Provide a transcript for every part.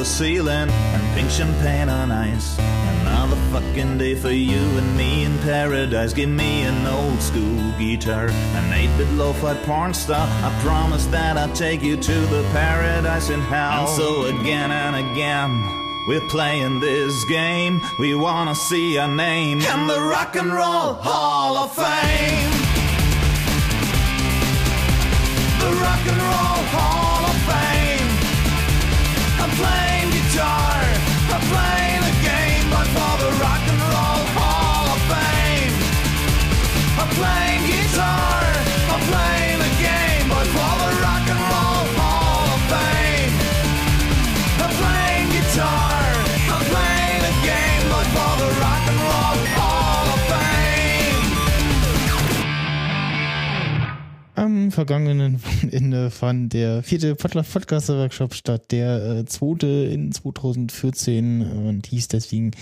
the ceiling and pink champagne on ice. Another fucking day for you and me in paradise. Give me an old school guitar, an 8-bit lo-fi porn star. I promise that I'll take you to the paradise in hell. And so again and again. We're playing this game. We wanna see our name in the Rock and Roll Hall of Fame. Vergangenen Wochenende fand der vierte Podcast-Workshop statt, der äh, zweite in 2014 und hieß deswegen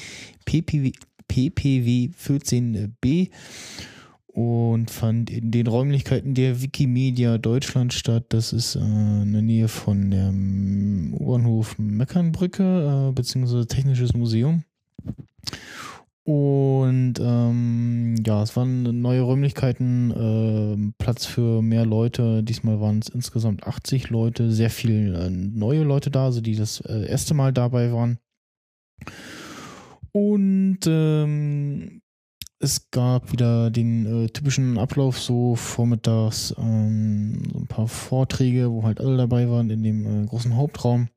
PPW, PPW 14b und fand in den Räumlichkeiten der Wikimedia Deutschland statt. Das ist äh, in der Nähe von dem U-Bahnhof Meckernbrücke, äh, beziehungsweise Technisches Museum. Und ähm, ja, es waren neue Räumlichkeiten, äh, Platz für mehr Leute. Diesmal waren es insgesamt 80 Leute, sehr viele äh, neue Leute da, also die das äh, erste Mal dabei waren. Und ähm, es gab wieder den äh, typischen Ablauf, so vormittags ähm, so ein paar Vorträge, wo halt alle dabei waren in dem äh, großen Hauptraum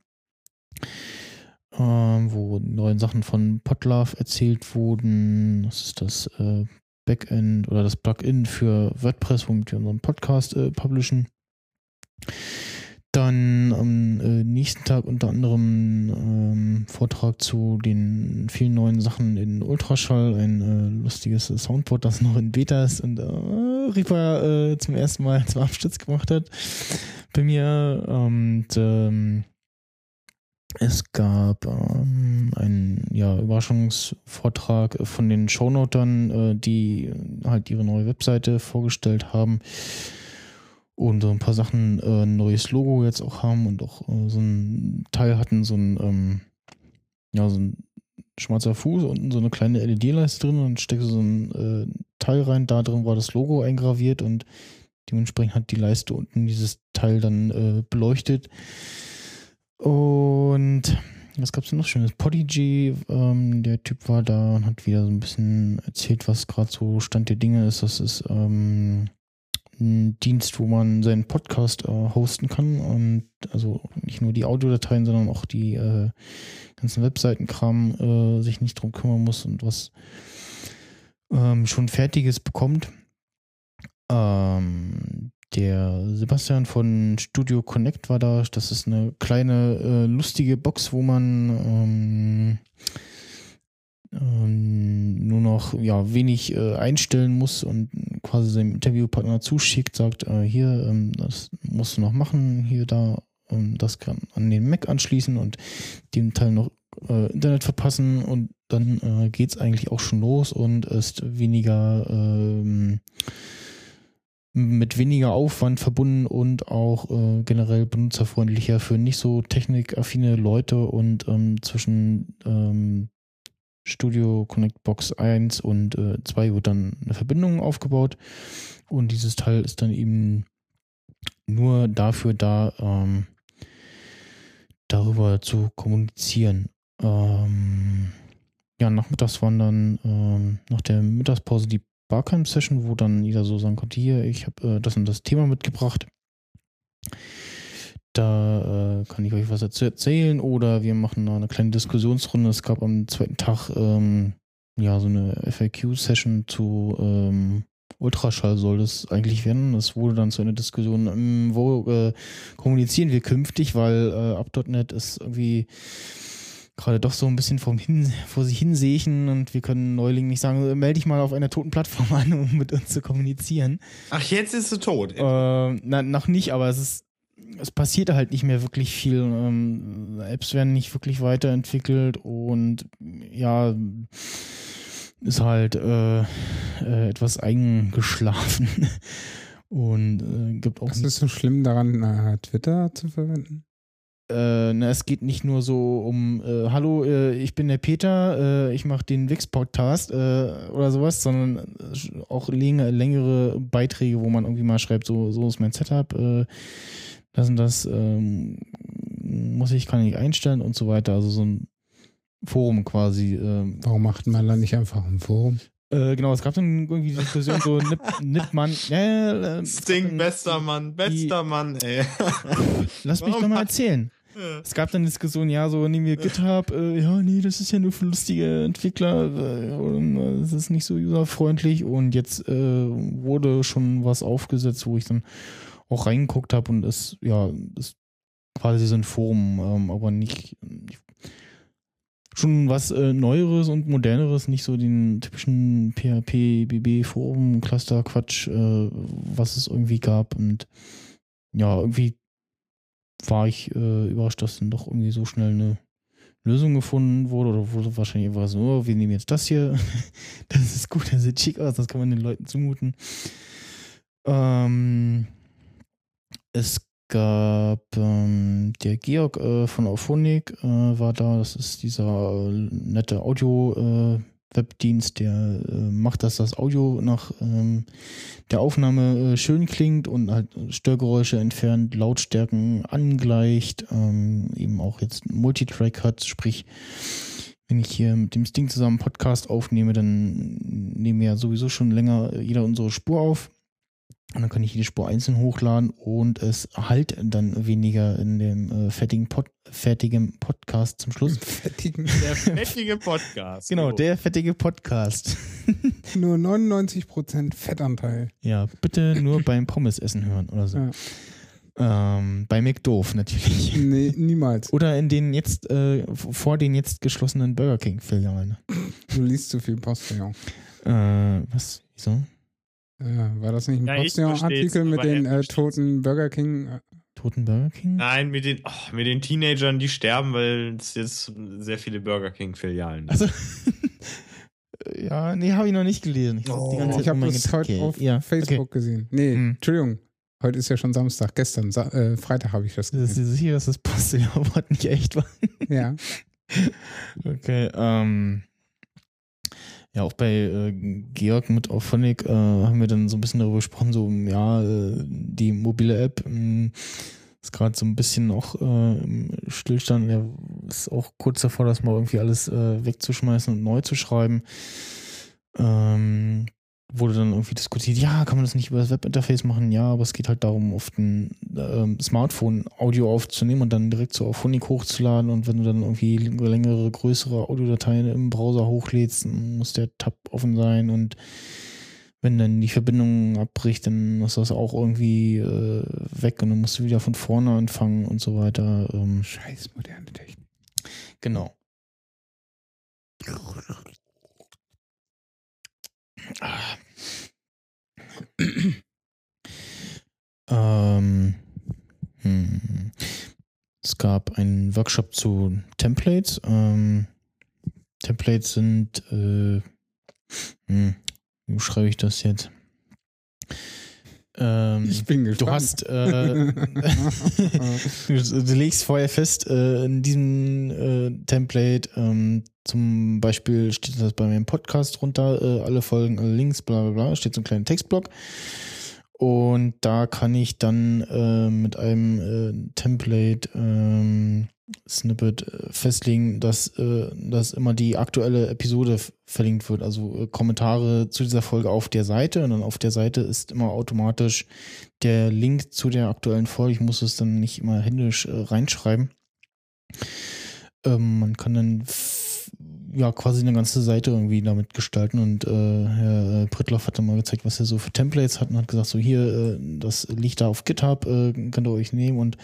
wo neue Sachen von Podlove erzählt wurden. Das ist das äh, Backend oder das Plugin für WordPress, womit wir unseren Podcast äh, publishen. Dann am äh, nächsten Tag unter anderem ähm, Vortrag zu den vielen neuen Sachen in Ultraschall, ein äh, lustiges Soundboard, das noch in Beta ist und äh, Reaper äh, zum ersten Mal zum Absturz gemacht hat bei mir. Und ähm, es gab ähm, einen ja, Überraschungsvortrag von den Shownotern, äh, die halt ihre neue Webseite vorgestellt haben und so ein paar Sachen, äh, ein neues Logo jetzt auch haben und auch äh, so ein Teil hatten, so ein, ähm, ja, so ein schwarzer Fuß, unten so eine kleine LED-Leiste drin und steckst so ein äh, Teil rein, da drin war das Logo eingraviert und dementsprechend hat die Leiste unten dieses Teil dann äh, beleuchtet. Und was gab es noch Schönes? Podigy, ähm, der Typ war da und hat wieder so ein bisschen erzählt, was gerade so Stand der Dinge ist. Das ist ähm, ein Dienst, wo man seinen Podcast äh, hosten kann und also nicht nur die Audiodateien, sondern auch die äh, ganzen Webseitenkram äh, sich nicht drum kümmern muss und was ähm, schon fertiges bekommt. Ähm, der Sebastian von Studio Connect war da. Das ist eine kleine, äh, lustige Box, wo man ähm, ähm, nur noch ja, wenig äh, einstellen muss und quasi seinem Interviewpartner zuschickt, sagt, äh, hier, ähm, das musst du noch machen, hier, da, ähm, das kann an den Mac anschließen und dem Teil noch äh, Internet verpassen und dann äh, geht es eigentlich auch schon los und ist weniger ähm, mit weniger Aufwand verbunden und auch äh, generell benutzerfreundlicher für nicht so technikaffine Leute und ähm, zwischen ähm, Studio Connect Box 1 und äh, 2 wird dann eine Verbindung aufgebaut und dieses Teil ist dann eben nur dafür da, ähm, darüber zu kommunizieren. Ähm, ja, nachmittags waren dann ähm, nach der Mittagspause die Barcamp-Session, wo dann jeder so sagen konnte, hier, ich habe äh, das und das Thema mitgebracht. Da äh, kann ich euch was dazu erzählen oder wir machen eine kleine Diskussionsrunde. Es gab am zweiten Tag ähm, ja so eine FAQ-Session zu ähm, Ultraschall soll das eigentlich werden. Das wurde dann zu einer Diskussion, ähm, wo äh, kommunizieren wir künftig, weil äh, Up.net ist irgendwie gerade doch so ein bisschen vom hin, vor sich hinsehen und wir können Neuling nicht sagen, äh, melde dich mal auf einer toten Plattform an, um mit uns zu kommunizieren. Ach, jetzt ist sie tot. Äh, na, noch nicht, aber es ist, es passiert halt nicht mehr wirklich viel. Ähm, Apps werden nicht wirklich weiterentwickelt und ja, ist halt äh, äh, etwas eingeschlafen. und äh, gibt auch. Was ist so schlimm daran, äh, Twitter zu verwenden? Äh, na, es geht nicht nur so um, äh, hallo, äh, ich bin der Peter, äh, ich mache den Wix-Podcast äh, oder sowas, sondern äh, auch längere, längere Beiträge, wo man irgendwie mal schreibt, so, so ist mein Setup, äh, das und das ähm, muss ich, kann ich einstellen und so weiter. Also so ein Forum quasi. ähm, Warum macht man da nicht einfach ein Forum? genau, es gab dann irgendwie die Diskussion, so Nip, Nipman, äh, äh, Sting, bester Mann, bester Mann, ey. Lass mich Warum doch mal hat- erzählen. Es gab dann Diskussion, ja, so nehmen wir GitHub, äh, ja, nee, das ist ja nur für lustige Entwickler, äh, und, äh, das ist nicht so userfreundlich. Und jetzt äh, wurde schon was aufgesetzt, wo ich dann auch reingeguckt habe und es, ja, ist quasi so ein Forum, ähm, aber nicht, schon was äh, Neueres und Moderneres, nicht so den typischen PHP, BB Forum, Cluster Quatsch, äh, was es irgendwie gab. Und ja, irgendwie war ich äh, überrascht, dass dann doch irgendwie so schnell eine Lösung gefunden wurde oder wurde wahrscheinlich einfach so, oh, wir nehmen jetzt das hier, das ist gut, das sieht schick aus, das kann man den Leuten zumuten. Ähm, es gab ähm, der Georg äh, von Auphonic äh, war da, das ist dieser äh, nette Audio äh, Webdienst, der äh, macht, dass das Audio nach ähm, der Aufnahme äh, schön klingt und halt Störgeräusche entfernt, Lautstärken angleicht, ähm, eben auch jetzt Multitrack hat, sprich, wenn ich hier mit dem Sting zusammen einen Podcast aufnehme, dann nehmen wir ja sowieso schon länger jeder unsere Spur auf. Und dann kann ich jede Spur einzeln hochladen und es halt dann weniger in dem äh, fertigen, Pod fertigen Podcast zum Schluss. Fettigen. Der fettige Podcast. Genau, Oh. der fettige Podcast. Nur 99% Fettanteil. Ja, bitte nur beim Pommesessen hören oder so. Ähm, bei McDoof natürlich. Nee, niemals. Oder in den jetzt, äh, vor den jetzt geschlossenen Burger King-Filialen. Du liest zu viel Postillon. Äh, was? Wieso? Äh, war das nicht ein Ja, Postillon-Artikel mit den äh, toten Burger King? äh, Toten Burger King? Nein, mit den, oh, mit den Teenagern, die sterben, weil es jetzt sehr viele Burger King-Filialen gibt. Also, ja, nee, habe ich noch nicht gelesen. Ich, Zeit Ich habe das heute auf ja, Facebook gesehen. Nee, Hm. Entschuldigung. Heute ist ja schon Samstag. Gestern, Sa äh, Freitag habe ich das Okay. Gesehen. ist sicher, dass das Postillon-Wort nicht echt war. Ja. Okay, ähm. Ja, auch bei äh, Georg mit Auphonic äh, haben wir dann so ein bisschen darüber gesprochen, so, ja, äh, die mobile App mh, ist gerade so ein bisschen auch äh, im Stillstand. Er ist auch kurz davor, das mal irgendwie alles äh, wegzuschmeißen und neu zu schreiben. Ähm, wurde dann irgendwie diskutiert, ja, kann man das nicht über das Webinterface machen? Ja, aber es geht halt darum, auf dem ähm, Smartphone Audio aufzunehmen und dann direkt so auf Honig hochzuladen und wenn du dann irgendwie längere, größere Audiodateien im Browser hochlädst, dann muss der Tab offen sein und wenn dann die Verbindung abbricht, dann ist das auch irgendwie äh, weg und dann musst du wieder von vorne anfangen und so weiter. Ähm, Scheiß moderne Technik. Genau. Ah. ähm, hm. Es gab einen Workshop zu Templates. Ähm, Templates sind, äh, hm, wie schreibe ich das jetzt? Ähm, Ich bin gespannt. Du hast, äh, du, du legst vorher fest, äh, in diesem äh, Template, ähm, zum Beispiel steht das bei meinem Podcast runter, äh, alle Folgen, alle Links, bla bla bla, steht so ein kleiner Textblock. Und da kann ich dann äh, mit einem äh, Template ähm, Snippet äh, festlegen, dass, äh, dass immer die aktuelle Episode verlinkt wird. Also äh, Kommentare zu dieser Folge auf der Seite und dann auf der Seite ist immer automatisch der Link zu der aktuellen Folge. Ich muss es dann nicht immer händisch reinschreiben. Ähm, man kann dann ja quasi eine ganze Seite irgendwie damit gestalten und äh, Herr Prittloff hat dann mal gezeigt, was er so für Templates hat und hat gesagt, so hier, äh, das liegt da auf GitHub, äh, könnt ihr euch nehmen und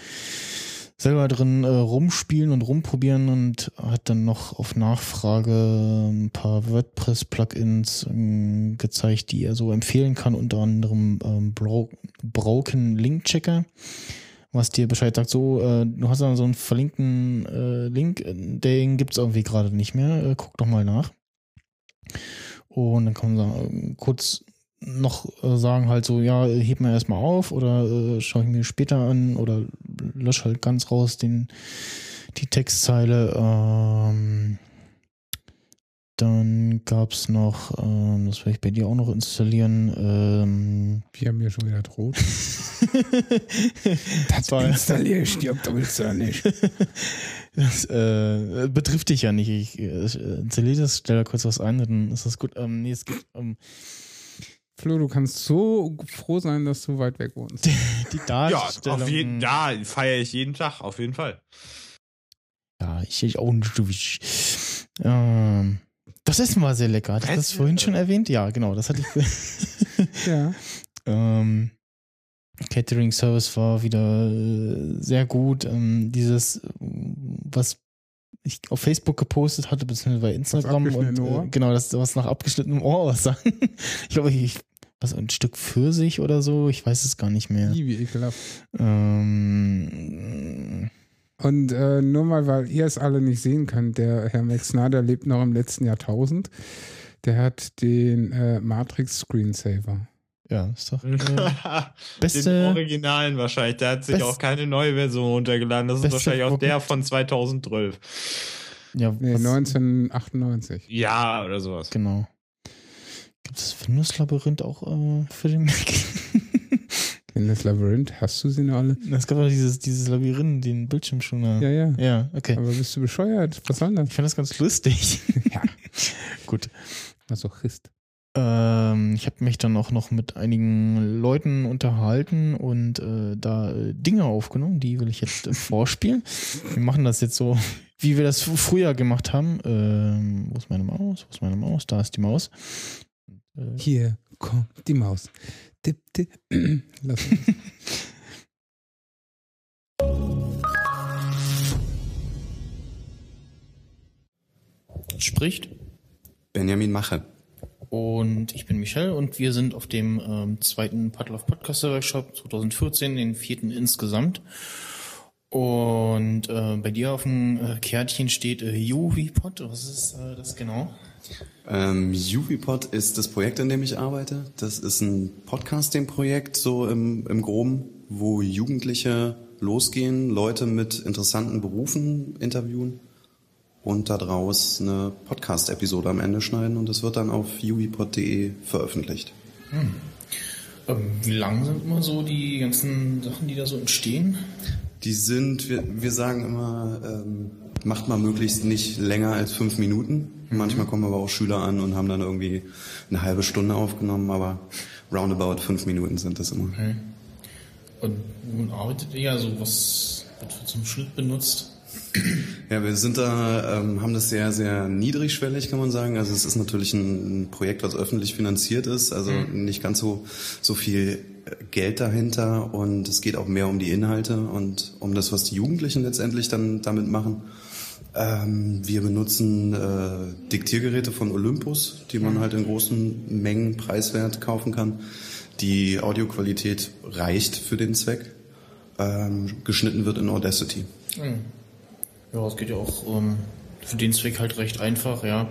selber drin äh, rumspielen und rumprobieren und hat dann noch auf Nachfrage ein paar WordPress-Plugins ähm, gezeigt, die er so empfehlen kann, unter anderem ähm, Bro Broken Link Checker, was dir Bescheid sagt, so, äh, du hast dann so einen verlinkten äh, Link, äh, den gibt's irgendwie gerade nicht mehr, äh, guck doch mal nach. Und dann kann man sagen, äh, kurz noch äh, sagen halt so, ja, heb mir erstmal auf oder äh, schaue ich mir später an oder lösch halt ganz raus den, die Textzeile. Ähm, dann gab's noch, ähm, das werde ich bei dir auch noch installieren. Ähm, Wir haben ja schon wieder droht. das installiere ich, die willst du ja nicht. das äh, betrifft dich ja nicht. Ich äh, installiere das, stell da kurz was ein, dann ist das gut. Ähm, nee, es gibt ähm, Flo, du kannst so froh sein, dass du weit weg wohnst. die Ja, Darstellung. auf jeden, da feiere ich jeden Tag, auf jeden Fall. Ja, ich, ich auch nicht. Ähm, das Essen war sehr lecker. Hatte ich das vorhin schon erwähnt? Ja, genau. Das hatte ich. Ja. ähm, Catering Service war wieder äh, sehr gut. Ähm, dieses, was ich auf Facebook gepostet hatte, beziehungsweise bei Instagram und äh, genau, das was nach abgeschnittenem Ohr was sagen. ich glaube, ich was ein Stück Pfirsich oder so, ich weiß es gar nicht mehr. Wie ekelhaft. Ähm, Und äh, nur mal, weil ihr es alle nicht sehen könnt, der Herr Max Snyder lebt noch im letzten Jahrtausend. Der hat den äh, Matrix Screensaver. Ja, ist doch. Äh, Den beste, Originalen wahrscheinlich. Der hat sich Best- auch keine neue Version runtergeladen. Das ist wahrscheinlich auch der von 2012. ja, Nee, was- 1998. Ja, oder sowas. Genau. Gibt es Windows Labyrinth auch äh, für den Mac? In das Labyrinth, hast du sie noch alle? es gab auch dieses, dieses Labyrinth, den Bildschirmschoner. Ja, ja. Ja, okay. Aber bist du bescheuert? Was soll das? Ich fand das ganz lustig. Ja. Gut. Masochist. Ähm, ich habe mich dann auch noch mit einigen Leuten unterhalten und äh, da äh, Dinge aufgenommen, die will ich jetzt äh, vorspielen. Wir machen das jetzt so, wie wir das früher gemacht haben. Ähm, wo ist meine Maus? Wo ist meine Maus? Da ist die Maus. Äh, Hier kommt die Maus. Tipp, tipp. Lass spricht. Benjamin Mache. Und ich bin Michel und wir sind auf dem ähm, zweiten of Podcaster Workshop 2014, den vierten insgesamt. Und äh, bei dir auf dem äh, Kärtchen steht äh, UVPod. Was ist äh, das genau? Ähm, UVPod ist das Projekt, in dem ich arbeite. Das ist ein Podcasting-Projekt, so im, im Groben, wo Jugendliche losgehen, Leute mit interessanten Berufen interviewen und daraus eine Podcast-Episode am Ende schneiden und es wird dann auf uvpod.de veröffentlicht. Ähm, wie lang sind immer so die ganzen Sachen, die da so entstehen? Die sind, wir, wir sagen immer, ähm, macht mal möglichst nicht länger als fünf Minuten. Manchmal kommen aber auch Schüler an und haben dann irgendwie eine halbe Stunde aufgenommen, aber roundabout fünf Minuten sind das immer. Okay. Und nun arbeitet ihr ja so, was wird zum Schnitt benutzt? Ja, wir sind da, ähm, haben das sehr, sehr niedrigschwellig, kann man sagen. Also es ist natürlich ein, Projekt, was öffentlich finanziert ist, also nicht ganz so, so viel äh, Geld dahinter und es geht auch mehr um die Inhalte und um das, was die Jugendlichen letztendlich dann damit machen. Ähm, wir benutzen äh, Diktiergeräte von Olympus, die man halt in großen Mengen preiswert kaufen kann. Die Audioqualität reicht für den Zweck. Ähm, geschnitten wird in Audacity. Hm. Ja, es geht ja auch ähm, für den Zweck halt recht einfach, ja.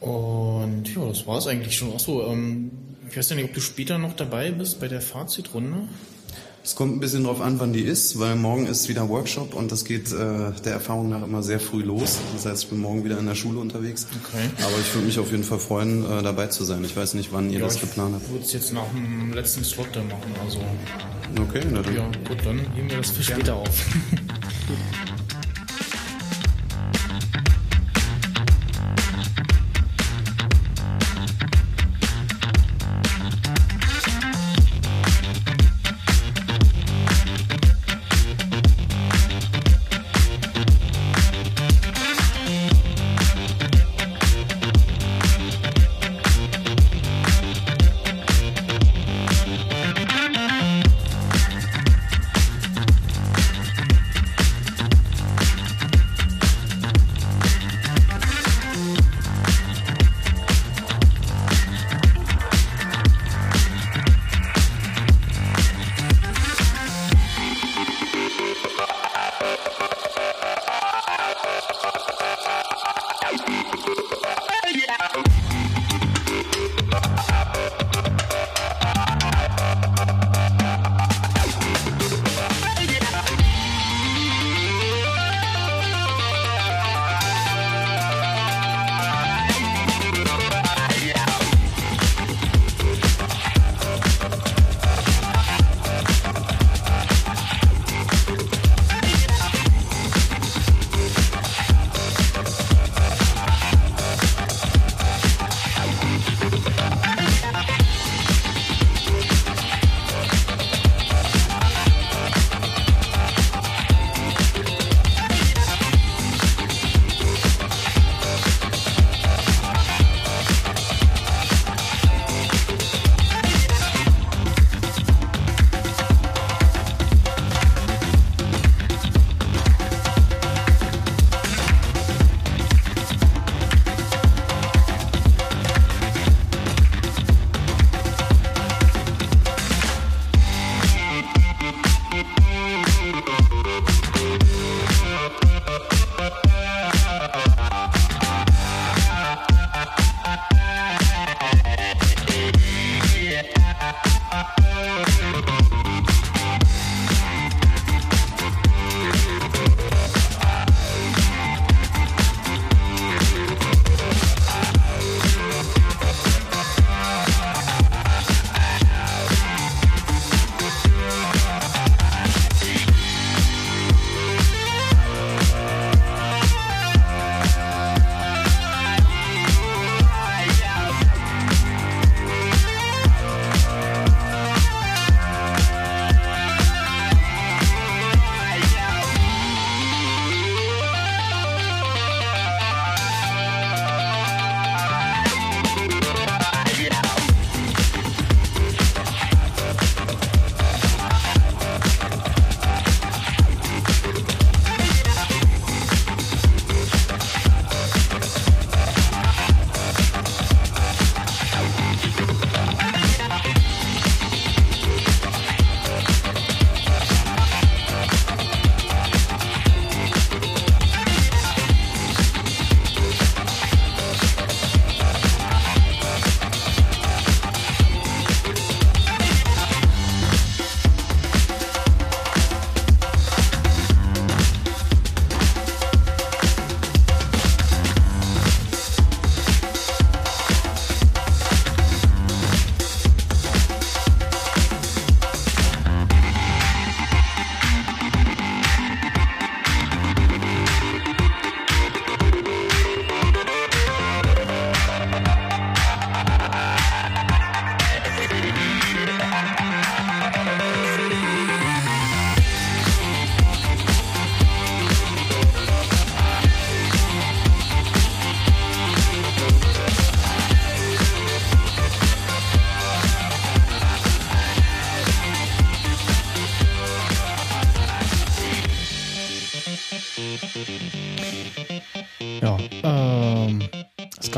Und ja, das war es eigentlich schon. Achso, ähm, ich weiß ja nicht, ob du später noch dabei bist bei der Fazitrunde. Es kommt ein bisschen drauf an, wann die ist, weil morgen ist wieder Workshop und das geht äh, der Erfahrung nach immer sehr früh los. Das heißt, ich bin morgen wieder in der Schule unterwegs. Okay. Aber ich würde mich auf jeden Fall freuen, äh, dabei zu sein. Ich weiß nicht, wann ihr das geplant habt. Ich würde es jetzt nach dem letzten Slot dann machen, also Okay, na dann. ja, gut, dann heben wir das für später auf.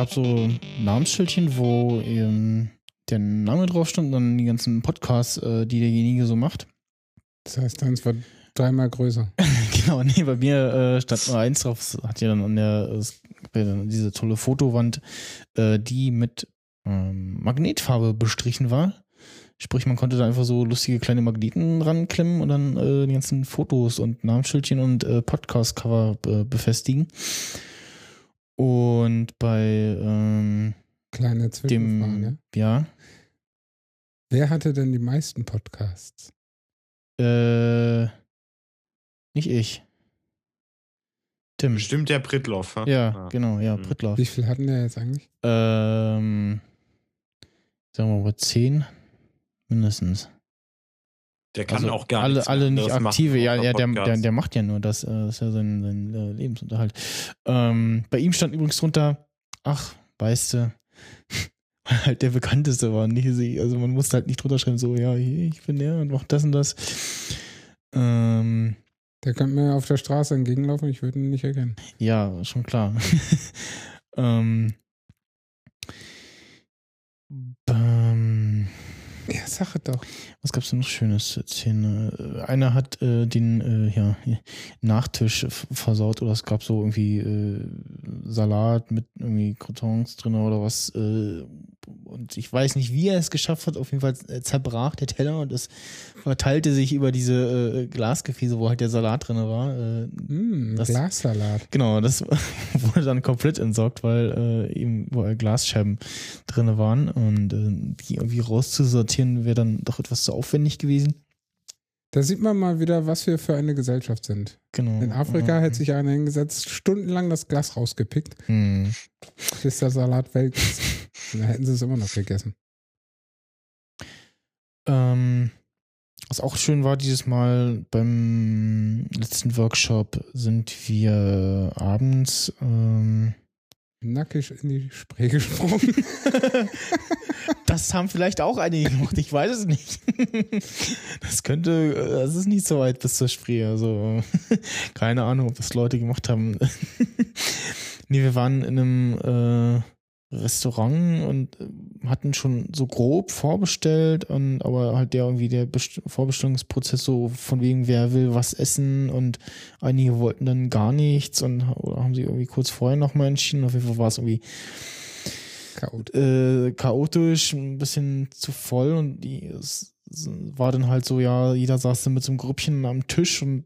gab so Namensschildchen, wo eben der Name drauf stand und dann die ganzen Podcasts, äh, die derjenige so macht. Das heißt, deins war dreimal größer. genau, nee, bei mir äh, stand nur eins drauf. Es hat ja dann an der dann diese tolle Fotowand, äh, die mit ähm, Magnetfarbe bestrichen war. Sprich, man konnte da einfach so lustige kleine Magneten ranklemmen und dann äh, die ganzen Fotos und Namensschildchen und äh, Podcast-Cover äh, befestigen. Und bei ähm, Kleine Zwischenfrage. dem, ja, Wer hatte denn die meisten Podcasts? äh, nicht ich. Tim. Bestimmt der Pritloff. ha? Ja, Ah. genau, ja, Hm. Prittlauf. Wie viel hatten der jetzt eigentlich? Ähm, sagen wir mal zehn mindestens. Der kann Also auch gar alle, nichts alle nicht machen, aktive. Ja, ja der, der, der macht ja nur das. äh, Das ist ja sein, sein äh, Lebensunterhalt. Ähm, bei ihm stand übrigens drunter, ach, weißt du, weil halt der bekannteste war. Nicht sie. Also man musste halt nicht drunter schreiben, so, ja, ich bin der und mach das und das. Ähm, Der könnte mir auf der Straße entgegenlaufen, ich würde ihn nicht erkennen. Ja, schon klar. ähm, ähm, Ja, Sache doch. Was gab's denn noch Schönes zu erzählen? Äh, Einer hat äh, den äh, ja, Nachtisch versaut oder es gab so irgendwie äh, Salat mit irgendwie Croutons drin oder was. Äh, und ich weiß nicht, wie er es geschafft hat. Auf jeden Fall äh, zerbrach der Teller und es verteilte sich über diese Glasgefäße, wo halt der Salat drin war. Mm, Das- Glassalat. Genau, das wurde dann komplett entsorgt, weil eben überall Glasscheiben drin waren und die irgendwie rauszusortieren wäre dann doch etwas zu aufwendig gewesen. Da sieht man mal wieder, was wir für eine Gesellschaft sind. Genau. In Afrika Mhm. hätte sich einer hingesetzt, stundenlang das Glas rausgepickt, Hm. bis der Salat welk ist. Dann hätten sie es immer noch gegessen. Ähm, was auch schön war dieses Mal beim letzten Workshop sind wir abends ähm, Nackig in die Spree gesprungen. Das haben vielleicht auch einige gemacht, ich weiß es nicht. Das könnte, das ist nicht so weit bis zur Spree, also keine Ahnung, ob das Leute gemacht haben. Nee, wir waren in einem äh, Restaurant und äh, hatten schon so grob vorbestellt, und, aber halt der irgendwie der Best Vorbestellungsprozess so von wegen, wer will was essen und einige wollten dann gar nichts und oder haben sich irgendwie kurz vorher nochmal entschieden. Auf jeden Fall war es irgendwie Chaot. äh, chaotisch, ein bisschen zu voll und die, es, es war dann halt so, ja, jeder saß dann mit so einem Grüppchen am Tisch und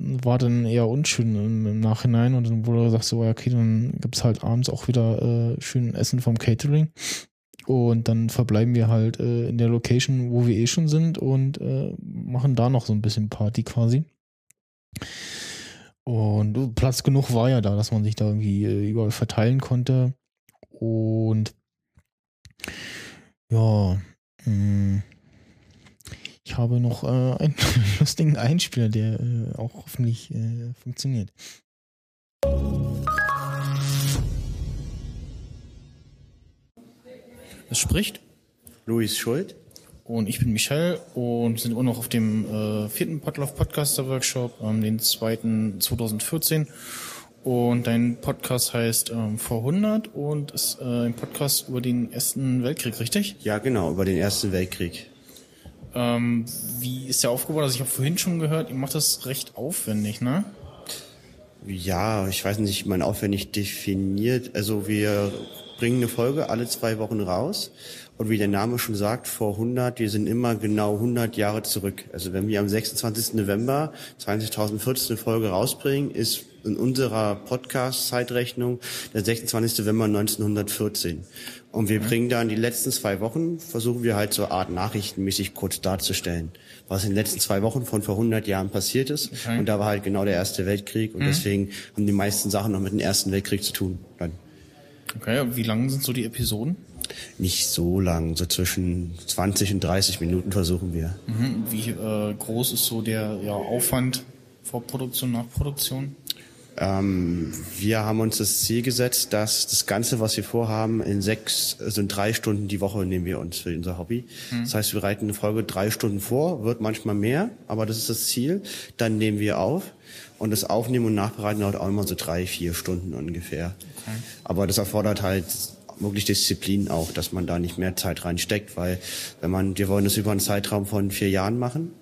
war dann eher unschön im, im Nachhinein und dann wurde gesagt so, ja, okay, dann gibt's halt abends auch wieder äh, schön Essen vom Catering und dann verbleiben wir halt äh, in der Location, wo wir eh schon sind und äh, machen da noch so ein bisschen Party quasi. Und Platz genug war ja da, dass man sich da irgendwie äh, überall verteilen konnte. Und ja, mh, ich habe noch äh, einen lustigen Einspieler, der äh, auch hoffentlich äh, funktioniert. Es spricht Luis Schuld. und ich bin Michel und sind immer noch auf dem äh, vierten Podlove Podcaster Workshop, ähm, den zweiten 2014. Und dein Podcast heißt ähm, Vor 100 und ist äh, ein Podcast über den Ersten Weltkrieg, richtig? Ja, genau, über den Ersten Weltkrieg. Ähm, wie ist der aufgebaut? Also ich habe vorhin schon gehört, ihr macht das recht aufwendig, ne? Ja, ich weiß nicht, man aufwendig definiert. Also wir bringen eine Folge alle zwei Wochen raus. Und wie der Name schon sagt, vor 100, wir sind immer genau 100 Jahre zurück. Also wenn wir am 26. November 2014 eine Folge rausbringen, ist in unserer Podcast-Zeitrechnung der 26. November 1914. Und wir bringen dann die letzten zwei Wochen, versuchen wir halt so eine Art nachrichtenmäßig kurz darzustellen, was in den letzten zwei Wochen von vor 100 Jahren passiert ist. Okay. Und da war halt genau der Erste Weltkrieg. Und deswegen haben die meisten Sachen noch mit dem Ersten Weltkrieg zu tun. Dann Okay, und wie lang sind so die Episoden? nicht so lang, so zwischen 20 und 30 Minuten versuchen wir. Mhm. Wie äh, groß ist so der ja, Aufwand vor Produktion, nach Produktion? Ähm, wir haben uns das Ziel gesetzt, dass das Ganze, was wir vorhaben, in sechs, also in drei Stunden die Woche nehmen wir uns für unser Hobby. Das heißt, wir bereiten eine Folge drei Stunden vor, wird manchmal mehr, aber das ist das Ziel. Dann nehmen wir auf und das Aufnehmen und Nachbereiten dauert auch immer so drei, vier Stunden ungefähr. Aber das erfordert halt wirklich Disziplin auch, dass man da nicht mehr Zeit reinsteckt, weil wenn man, wir wollen das über einen Zeitraum von vier Jahren machen,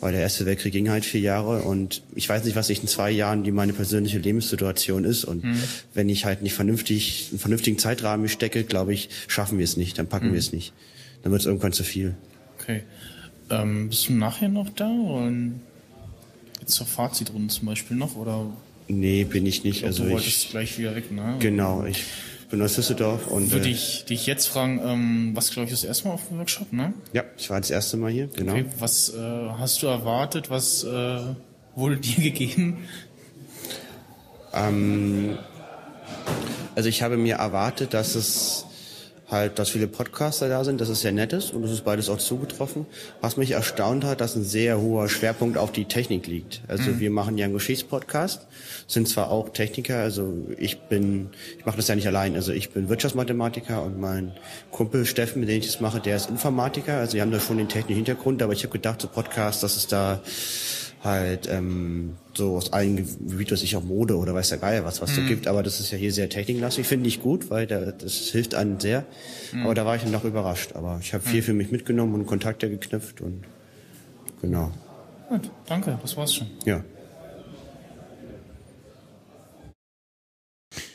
weil der Erste Weltkrieg ging halt vier Jahre und ich weiß nicht, was ich in zwei Jahren die meine persönliche Lebenssituation ist und wenn ich halt nicht vernünftig, einen vernünftigen Zeitrahmen stecke, glaube ich, schaffen wir es nicht, dann packen wir es nicht. Dann wird es irgendwann zu viel. Okay. Ähm, bist du nachher noch da? Oder jetzt zur Fazitrunde zum Beispiel noch? Oder Nee, bin ich nicht. also Also du wolltest ich, gleich wieder weg, ne? genau, ich bin aus Düsseldorf und Würde äh, ich dich jetzt fragen, ähm, was glaube ich das erste Mal auf dem Workshop, ne? ja, ich war das erste Mal hier, genau. Okay, was äh, hast du erwartet? Was äh, wurde dir gegeben? Ähm, also ich habe mir erwartet, dass es halt, dass viele Podcaster da sind, dass es sehr nett ist und das ist beides auch zugetroffen. Was mich erstaunt hat, dass ein sehr hoher Schwerpunkt auf die Technik liegt. Also wir machen ja einen Geschichtspodcast, sind zwar auch Techniker, also ich bin, ich mache das ja nicht allein, also ich bin Wirtschaftsmathematiker und mein Kumpel Steffen, mit dem ich das mache, der ist Informatiker, also wir haben da schon den technischen Hintergrund, aber ich habe gedacht, so Podcast, dass es da halt ähm, so aus allen Gebieten, was ich auch Mode oder weiß der Geier was, was so gibt, aber das ist ja hier sehr techniklastig, finde ich gut, weil da, das hilft einem sehr. Aber da war ich dann doch überrascht. Aber ich habe viel für mich mitgenommen und Kontakte geknüpft und genau. Gut, danke, das war's schon. Ja.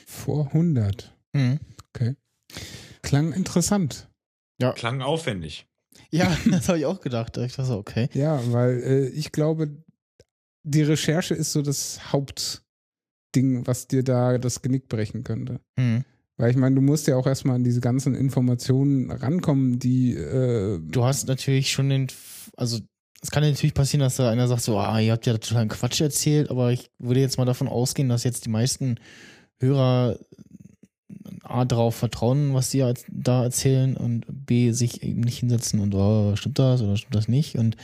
Vor 100. Mhm. Okay. Klang interessant. Klang aufwendig. Ja, das habe ich auch gedacht. Ich dachte, so, okay. Ja, weil äh, ich glaube, die Recherche ist so das Hauptding, was dir da das Genick brechen könnte. Mhm. Weil ich meine, du musst ja auch erstmal an diese ganzen Informationen rankommen, die äh, Du hast natürlich schon den, also es kann natürlich passieren, dass da einer sagt so, ah, ihr habt ja totalen Quatsch erzählt, aber ich würde jetzt mal davon ausgehen, dass jetzt die meisten Hörer A darauf vertrauen, was sie als- da erzählen und B sich eben nicht hinsetzen und oh, stimmt das oder stimmt das nicht und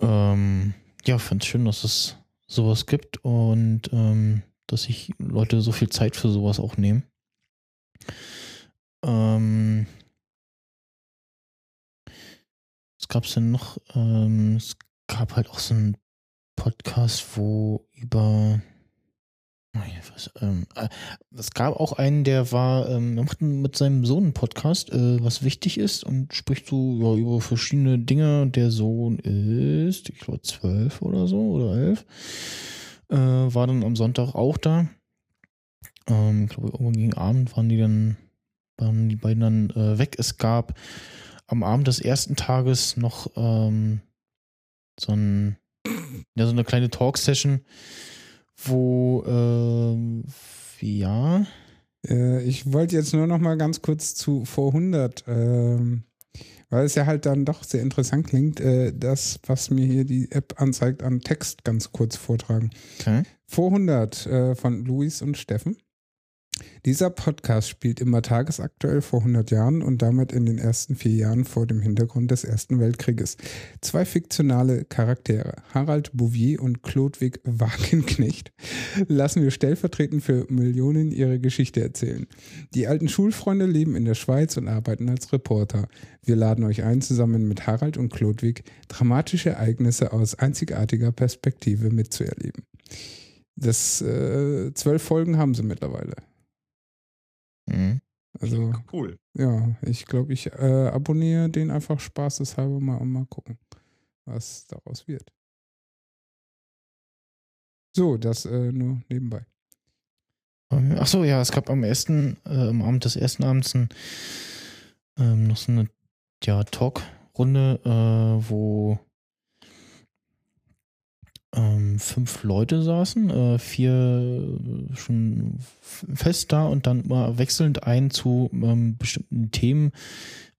ähm, ja, fand schön, dass es sowas gibt und ähm, dass sich Leute so viel Zeit für sowas auch nehmen. Ähm, was gab's denn noch? Ähm, es gab halt auch so einen Podcast, wo über Ähm, äh, es gab auch einen, der war, ähm, macht mit seinem Sohn einen Podcast, äh, was wichtig ist und spricht so ja, über verschiedene Dinge. Der Sohn ist, ich glaube, zwölf oder so oder elf. Äh, war dann am Sonntag auch da. Ähm, ich glaube, irgendwann gegen Abend waren die dann, waren die beiden dann äh, weg. Es gab am Abend des ersten Tages noch ähm, so, ein, ja, so eine kleine Talk-Session, wo, ähm, ja, Äh, ich wollte jetzt nur noch mal ganz kurz zu vor 100, ähm, weil es ja halt dann doch sehr interessant klingt, äh, das, was mir hier die App anzeigt, an Text ganz kurz vortragen. okay. Vor 100 äh, von Luis und Steffen. Dieser Podcast spielt immer tagesaktuell vor 100 Jahren und damit in den ersten vier Jahren vor dem Hintergrund des Ersten Weltkrieges. Zwei fiktionale Charaktere, Harald Bouvier und Chlodwig Wagenknecht, lassen wir stellvertretend für Millionen ihre Geschichte erzählen. Die alten Schulfreunde leben in der Schweiz und arbeiten als Reporter. Wir laden euch ein, zusammen mit Harald und Chlodwig dramatische Ereignisse aus einzigartiger Perspektive mitzuerleben. Das äh, zwölf Folgen haben sie mittlerweile. Mhm. Also Cool. ja, ich glaube, ich äh, abonniere den einfach spaßeshalber mal und mal gucken, was daraus wird. So, das äh, nur nebenbei. Ach so, ja, es gab am ersten, äh, am Abend des ersten Abends ein, ähm, noch so eine ja, Talk-Runde, äh, wo ähm, fünf Leute saßen, äh, vier schon f- fest da und dann mal wechselnd ein zu ähm, bestimmten Themen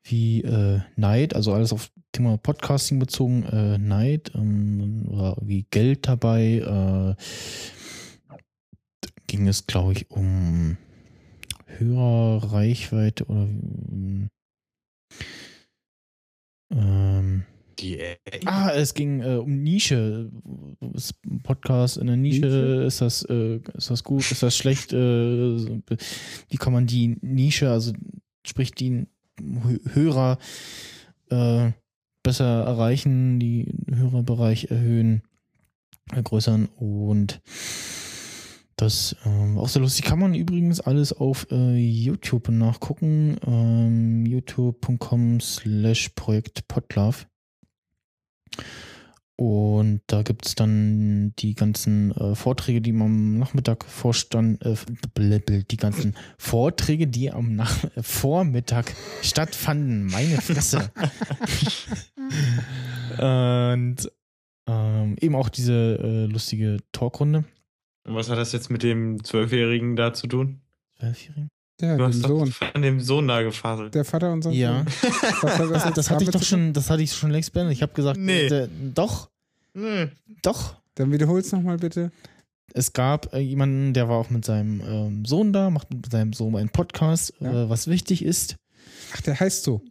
wie äh, Neid, also alles auf Thema Podcasting bezogen, äh, Neid, ähm, oder wie Geld dabei, äh, ging es, glaube ich, um Hörerreichweite oder ähm, Die Ah, es ging äh, um Nische. Podcast in der Nische, Nische? ist das äh, ist das gut, ist das schlecht? Äh, wie kann man die Nische, also sprich die Hö- Hörer äh, besser erreichen, die Hörerbereich erhöhen, vergrößern und das ähm, auch sehr lustig. Kann man übrigens alles auf äh, YouTube nachgucken. Ähm, youtube.com slash Projekt Podlove. Und da gibt's dann die ganzen äh, Vorträge, die am Nachmittag vorstand, äh, die ganzen Vorträge, die am Nach äh, Vormittag stattfanden. Meine Fresse. Und ähm, eben auch diese äh, lustige Talkrunde. Und was hat das jetzt mit dem Zwölfjährigen da zu tun? Zwölfjährigen? Ja, Du hast Sohn. an dem Sohn da gefaselt. Der Vater unseres Ja. Sohnes. Was hat das, Das hatte ich doch schon, das hatte ich schon längst beendet. Ich habe gesagt, Nee. äh, doch, Nö. doch. Dann wiederhol's nochmal bitte. Es gab äh, jemanden, der war auch mit seinem ähm, Sohn da, macht mit seinem Sohn einen Podcast, Ja. äh, was wichtig ist. Ach, der heißt so.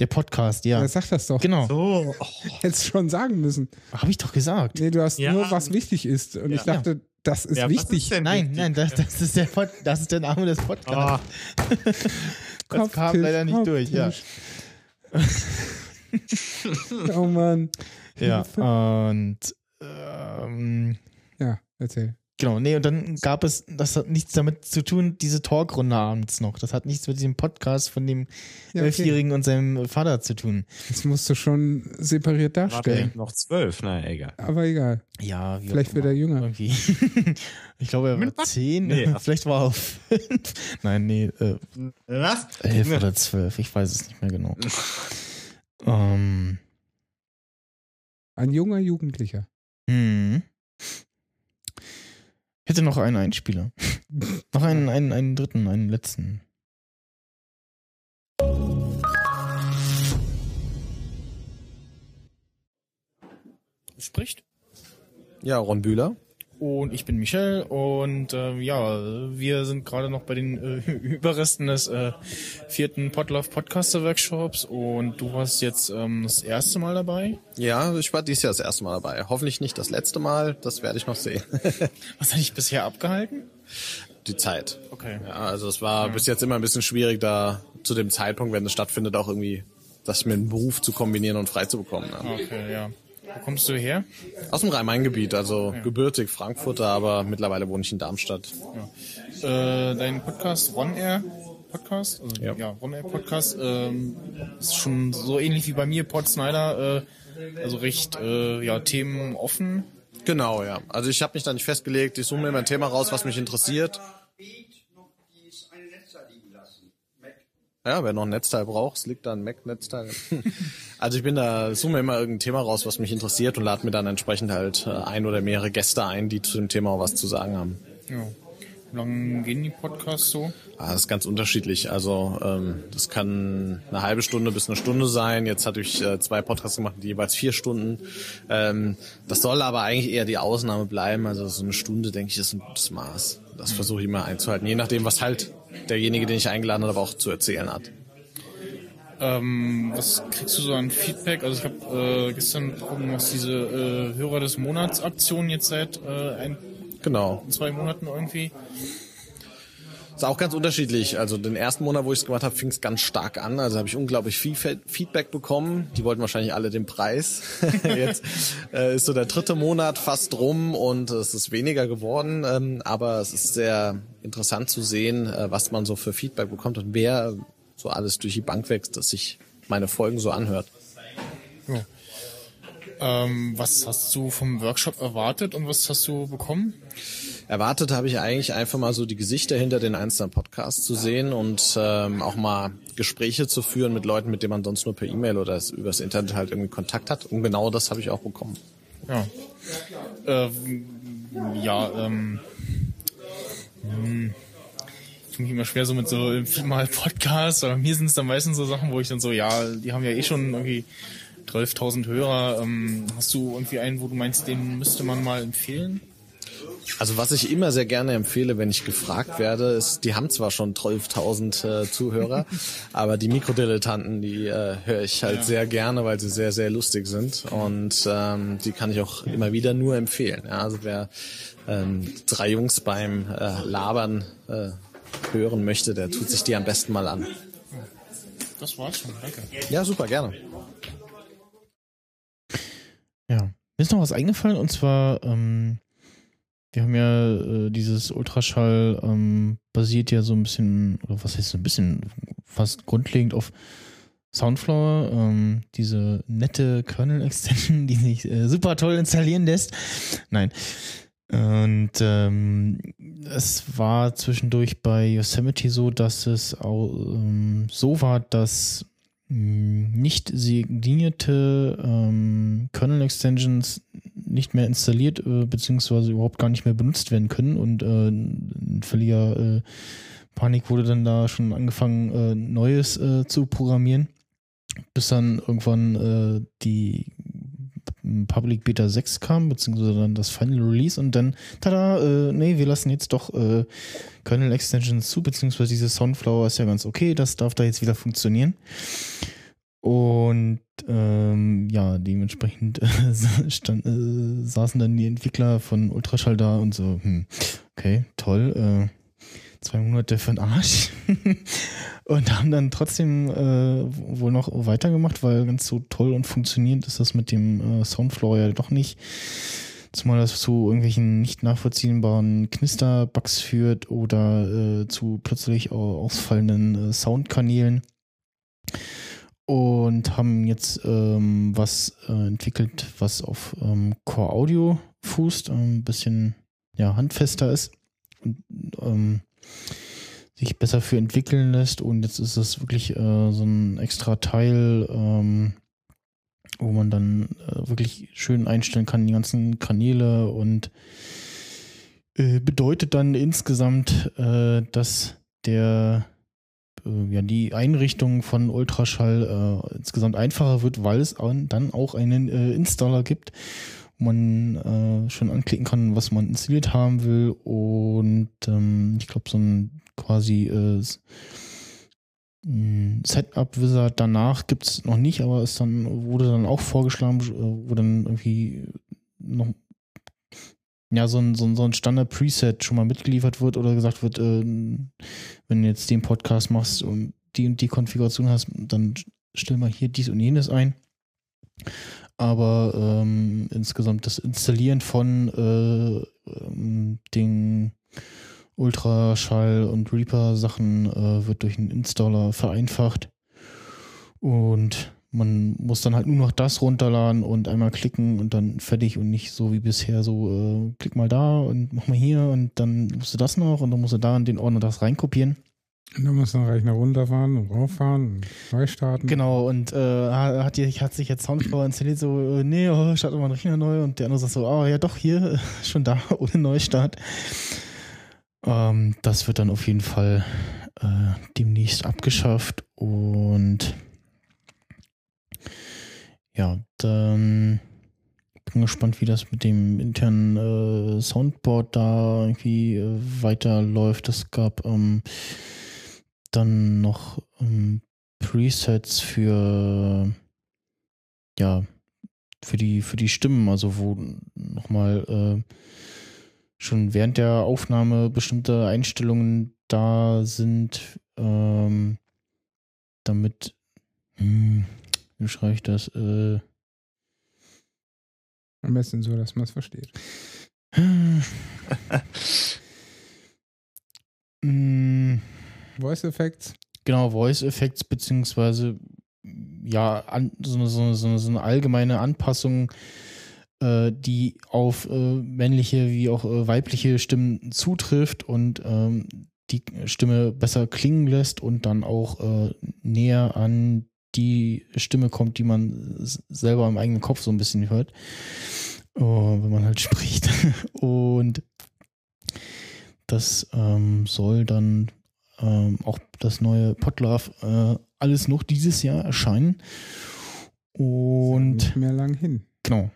Der Podcast, ja. Ja. Sag das doch. Genau, So. Oh. Hättest schon sagen müssen. habe ich doch gesagt. Nee, du hast Ja. nur, was wichtig ist. Und Ja. ich dachte, das ist Ja, was wichtig. ist denn Nein, wichtig? nein, das, das, ist der Pod, das ist der Name des Podcasts. Ah, das kam leider nicht durch, ja. oh Mann. Ja, und ähm, Ja, erzähl. Genau, nee, und dann gab es, das hat nichts damit zu tun, diese Talkrunde abends noch. Das hat nichts mit diesem Podcast von dem Ja, okay. Elfjährigen und seinem Vater zu tun. Das musst du schon separiert darstellen. der noch zwölf? Na, egal. Aber egal. Ja, wie Vielleicht wird er jünger. Irgendwie. ich glaube, er war zehn. Nee. Vielleicht war er auf fünf. Nein, nee, äh, Was? elf oder zwölf. Ich weiß es nicht mehr genau. ähm, Ein junger Jugendlicher. hm. Ich hätte noch einen Einspieler. noch einen, einen, einen dritten, einen letzten. Spricht. Ja, Ron Bühler. Und ich bin Michel und äh, ja, wir sind gerade noch bei den äh, Überresten des äh, vierten Podlove Podcaster Workshops und du warst jetzt ähm, das erste Mal dabei. Ja, ich war dieses Jahr das erste Mal dabei. Hoffentlich nicht das letzte Mal, das werde ich noch sehen. Was hat dich bisher abgehalten? Die Zeit. Okay. Ja, also es war bis jetzt immer ein bisschen schwierig, da zu dem Zeitpunkt, wenn es stattfindet, auch irgendwie das mit dem Beruf zu kombinieren und frei zu bekommen. Ne? Okay, ja. Wo kommst du her? Aus dem Rhein-Main-Gebiet, also gebürtig Frankfurter, aber mittlerweile wohne ich in Darmstadt. Äh, dein Podcast Ron Air Podcast, also, ja. Ja. Ron Air Podcast, ähm, ist schon so ähnlich wie bei mir, Pod Snyder, äh, also recht äh, ja themenoffen. Genau, ja. Also ich habe mich da nicht festgelegt. Ich suche mir immer ein Thema raus, was mich interessiert. Ja, wer noch ein Netzteil braucht, es liegt da ein Mac-Netzteil. also ich bin da, suche mir immer irgendein Thema raus, was mich interessiert und lade mir dann entsprechend halt äh, ein oder mehrere Gäste ein, die zu dem Thema auch was zu sagen haben. Ja. Wie lange gehen die Podcasts so? Ah, das ist ganz unterschiedlich. Also ähm, das kann eine halbe Stunde bis eine Stunde sein. Jetzt hatte ich äh, zwei Podcasts gemacht, die jeweils vier Stunden. Ähm, das soll aber eigentlich eher die Ausnahme bleiben. Also so eine Stunde, denke ich, ist ein gutes Maß. Das versuche ich immer einzuhalten, je nachdem, was halt derjenige, den ich eingeladen habe, auch zu erzählen hat. Ähm, was kriegst du so an Feedback? Also ich habe äh, gestern was diese äh, Hörer des Monats Aktion jetzt seit äh, ein, Genau. zwei Monaten irgendwie. Ist auch ganz unterschiedlich. Also den ersten Monat, wo ich es gemacht habe, fing es ganz stark an. Also habe ich unglaublich viel Fe- Feedback bekommen. Die wollten wahrscheinlich alle den Preis. Jetzt äh, ist so der dritte Monat fast rum und es ist weniger geworden. Ähm, aber es ist sehr interessant zu sehen, äh, was man so für Feedback bekommt und wer so alles durch die Bank wächst, dass sich meine Folgen so anhört. Ähm, was hast du vom Workshop erwartet und was hast du bekommen? Erwartet habe ich eigentlich einfach mal so die Gesichter hinter den einzelnen Podcasts zu sehen und ähm, auch mal Gespräche zu führen mit Leuten, mit denen man sonst nur per E-Mail oder übers Internet halt irgendwie Kontakt hat. Und genau das habe ich auch bekommen. Ja. Äh, ja, ähm. hm. Ich tue mich immer schwer so mit so mal Podcasts, aber mir sind es dann meistens so Sachen, wo ich dann so, ja, die haben ja eh schon irgendwie 12.000 Hörer. Ähm, hast du irgendwie einen, wo du meinst, den müsste man mal empfehlen? Also was ich immer sehr gerne empfehle, wenn ich gefragt werde, ist, die haben zwar schon 12.000 äh, Zuhörer, aber die Mikrodilettanten, die äh, höre ich halt sehr gerne, weil sie sehr, sehr lustig sind und ähm, die kann ich auch immer wieder nur empfehlen. Ja, also wer ähm, drei Jungs beim äh, Labern äh, hören möchte, der tut sich die am besten mal an. Das war's schon, danke. Ja, super, gerne. Ja. Mir ist noch was eingefallen und zwar, ähm, wir haben ja äh, dieses Ultraschall ähm, basiert ja so ein bisschen, oder was heißt so ein bisschen, fast grundlegend auf Soundflower, ähm, diese nette Kernel-Extension, die sich äh, super toll installieren lässt. Nein. Und ähm, es war zwischendurch bei Yosemite so, dass es auch ähm, so war, dass mh, nicht signierte ähm, Kernel-Extensions nicht mehr installiert äh, beziehungsweise überhaupt gar nicht mehr benutzt werden können und äh, in völliger äh, Panik wurde dann da schon angefangen, äh, Neues äh, zu programmieren, bis dann irgendwann äh, die Public Beta 6 kam, beziehungsweise dann das Final Release und dann, tada, äh, nee, wir lassen jetzt doch äh, Kernel Extensions zu, beziehungsweise dieses Soundflower ist ja ganz okay, das darf da jetzt wieder funktionieren. Und ähm, ja, dementsprechend äh, stand, äh, saßen dann die Entwickler von Ultraschall da und so, hm, okay, toll, äh, zwei Monate für den Arsch. und haben dann trotzdem äh, wohl noch weitergemacht, weil ganz so toll und funktionierend ist das mit dem äh, Soundfloor ja doch nicht. Zumal das zu irgendwelchen nicht nachvollziehbaren Knisterbugs führt oder äh, zu plötzlich ausfallenden äh, Soundkanälen und haben jetzt ähm, was äh, entwickelt, was auf ähm, Core Audio fußt, ein bisschen ja, handfester ist und ähm, sich besser für entwickeln lässt. Und jetzt ist es wirklich äh, so ein extra Teil, ähm, wo man dann äh, wirklich schön einstellen kann, die ganzen Kanäle und äh, bedeutet dann insgesamt, äh, dass der ja, die Einrichtung von Ultraschall äh, insgesamt einfacher wird, weil es an, dann auch einen äh, Installer gibt, wo man äh, schon anklicken kann, was man installiert haben will. Und ähm, ich glaube, so ein quasi äh, Setup-Wizard danach gibt es noch nicht, aber es dann wurde dann auch vorgeschlagen, äh, wo dann irgendwie noch ja, so ein, so ein, so ein Standard-Preset schon mal mitgeliefert wird oder gesagt wird, äh, wenn du jetzt den Podcast machst und die und die Konfiguration hast, dann stell mal hier dies und jenes ein. Aber ähm, insgesamt das Installieren von äh, ähm, den Ultraschall und Reaper Sachen äh, wird durch einen Installer vereinfacht. Und man muss dann halt nur noch das runterladen und einmal klicken und dann fertig und nicht so wie bisher so, äh, klick mal da und mach mal hier und dann musst du das noch und dann musst du da in den Ordner das reinkopieren. Und dann musst du den Rechner runterfahren und rauffahren und neu starten. Genau, und äh, hat, hat sich jetzt Soundflower installiert, so, äh, nee, oh, starte mal den Rechner neu und der andere sagt so, oh ja doch, hier, schon da, ohne Neustart. Ähm, das wird dann auf jeden Fall äh, demnächst abgeschafft und ja, dann bin gespannt, wie das mit dem internen äh, Soundboard da irgendwie äh, weiterläuft. Es gab ähm, dann noch ähm, Presets für ja für die für die Stimmen, also wo nochmal äh, schon während der Aufnahme bestimmte Einstellungen da sind, ähm, damit hm, wie schreibe ich das? Äh, Am besten so, dass man es versteht. mm, Voice Effects. genau, Voice Effects, beziehungsweise ja, an, so, eine, so, eine, so eine- so eine allgemeine Anpassung, äh, die auf äh, männliche wie auch äh, weibliche Stimmen zutrifft und ähm, die Stimme besser klingen lässt und dann auch äh, näher an die Stimme kommt, die man selber im eigenen Kopf so ein bisschen hört, oh, wenn man halt spricht. Und das ähm, soll dann ähm, auch das neue Podlove äh, alles noch dieses Jahr erscheinen. Und Nicht mehr lang hin. Genau.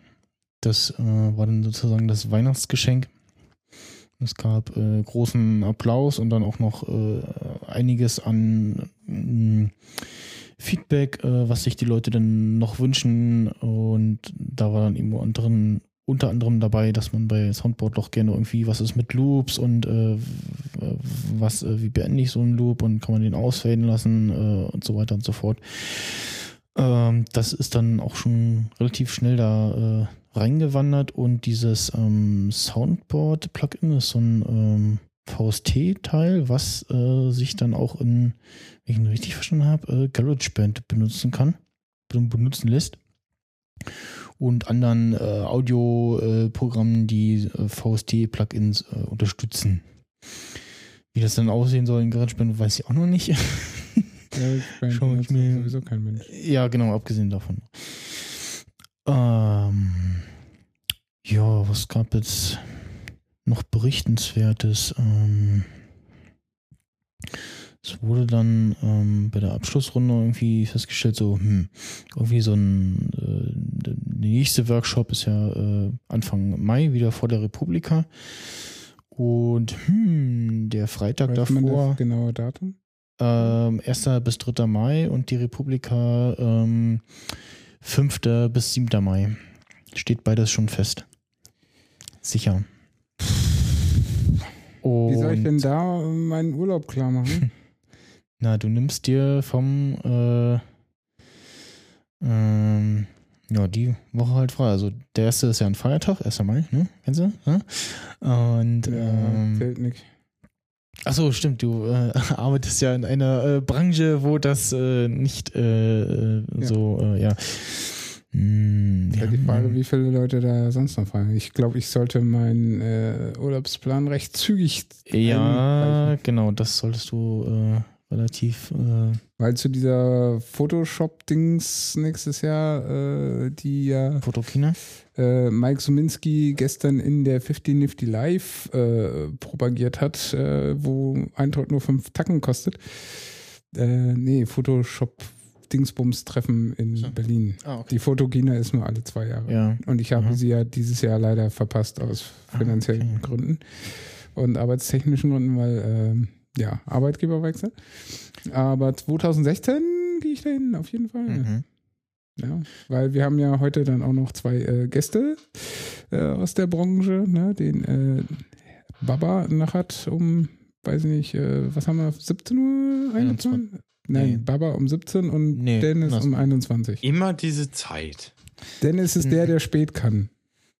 Das äh, war dann sozusagen das Weihnachtsgeschenk. Es gab äh, großen Applaus und dann auch noch äh, einiges an mh, Feedback, äh, was sich die Leute denn noch wünschen. Und da war dann unter anderem, unter anderem dabei, dass man bei Soundboard doch gerne irgendwie, was ist mit Loops und äh, was, äh, wie beende ich so einen Loop und kann man den ausfaden lassen äh, und so weiter und so fort. Ähm, das ist dann auch schon relativ schnell da äh, reingewandert und dieses ähm, Soundboard-Plugin ist so ein ähm, VST-Teil, was äh, sich dann auch in, wenn ich ihn richtig verstanden habe, äh, GarageBand benutzen kann, ben- benutzen lässt. Und anderen äh, Audio-Programmen, die äh, VST-Plugins äh, unterstützen. Wie das dann aussehen soll in GarageBand, weiß ich auch noch nicht. GarageBand Schau ich mir- sowieso kein Mensch. Ja, genau, abgesehen davon. Ähm, ja, was gab jetzt noch Berichtenswertes? Ähm, es wurde dann ähm, bei der Abschlussrunde irgendwie festgestellt, so, hm, irgendwie so ein, äh, der nächste Workshop ist ja äh, Anfang Mai, wieder vor der Republika. Und hm, der Freitag Weiß davor. genaue Datum? Ähm, 1. bis 3. Mai und die Republika ähm, 5. bis 7. Mai. Steht beides schon fest. Sicher. Wie soll ich Und- denn da meinen Urlaub klar machen? Na, du nimmst dir vom äh, ähm, ja, die Woche halt frei. Also der erste ist ja ein Feiertag, 1. Mai, ne? Kennst du? Ja? Und ja, ähm, zählt nicht. Achso, stimmt, du äh, arbeitest ja in einer äh, Branche, wo das äh, nicht äh, äh, so, äh, ja. Hm, Ja, ja, die Frage, hm. wie viele Leute da sonst noch fragen. Ich glaube, ich sollte meinen äh, Urlaubsplan recht zügig Ja, einreichen. genau, das solltest du äh, relativ. Äh, Weil zu dieser Photoshop-Dings nächstes Jahr, äh, die ja Fotokina. äh, Mike Suminski gestern in der 50 Nifty Live äh, propagiert hat, wo Eintritt nur fünf Tacken kostet. Äh, nee, Photoshop-Dingsbums-Treffen in So. Berlin. Ah, okay. Die Fotogina ist nur alle zwei Jahre. Ja. Und ich habe Mhm. sie ja dieses Jahr leider verpasst aus Ah, finanziellen okay. Gründen und arbeitstechnischen Gründen, weil ähm, ja, Arbeitgeberwechsel. Aber 2016 gehe ich dahin, auf jeden Fall. Mhm. Ja, weil wir haben ja heute dann auch noch zwei äh, Gäste äh, aus der Branche, ne, den äh, Baba noch hat um, weiß ich nicht, äh, was haben wir, 17 Uhr? 21? Nein, Nee. Baba um 17 und Nee, Dennis um mal. 21. Immer diese Zeit. Dennis ist der, der spät kann.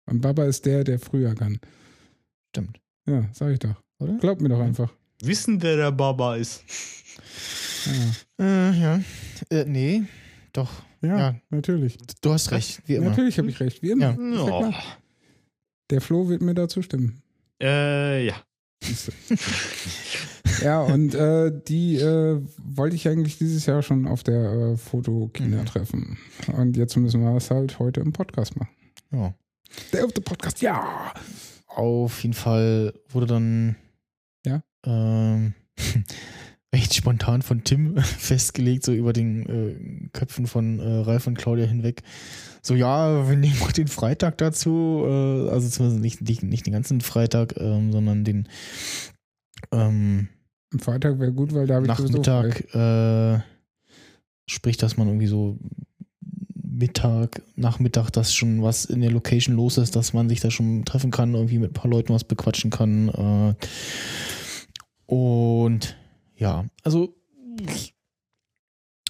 Und Baba ist der, der früher kann. Stimmt. Ja, sag ich doch. Oder? Glaub mir doch einfach. Wissen, wer der Baba ist. Ja, Äh, ja. Äh, nee, doch. ja, Ja. natürlich. Du hast recht, wie immer. Natürlich habe ich recht, wie immer. Ja. Der Flo wird mir da zustimmen. Äh, ja. Ja, und äh, die äh, wollte ich eigentlich dieses Jahr schon auf der äh, Fotokina Mhm. treffen. Und jetzt müssen wir es halt heute im Podcast machen. Ja. Der der Podcast, ja! Auf jeden Fall wurde dann Ja? ähm, recht spontan von Tim festgelegt, so über den äh, Köpfen von äh, Ralf und Claudia hinweg. So, ja, wir nehmen auch den Freitag dazu, äh, also zumindest nicht, nicht, nicht den ganzen Freitag, ähm, sondern den ähm, Freitag wäre gut, weil da habe ich. Nachmittag, äh, sprich, dass man irgendwie so Mittag, Nachmittag, dass schon was in der Location los ist, dass man sich da schon treffen kann, irgendwie mit ein paar Leuten was bequatschen kann. Äh, und ja, also ich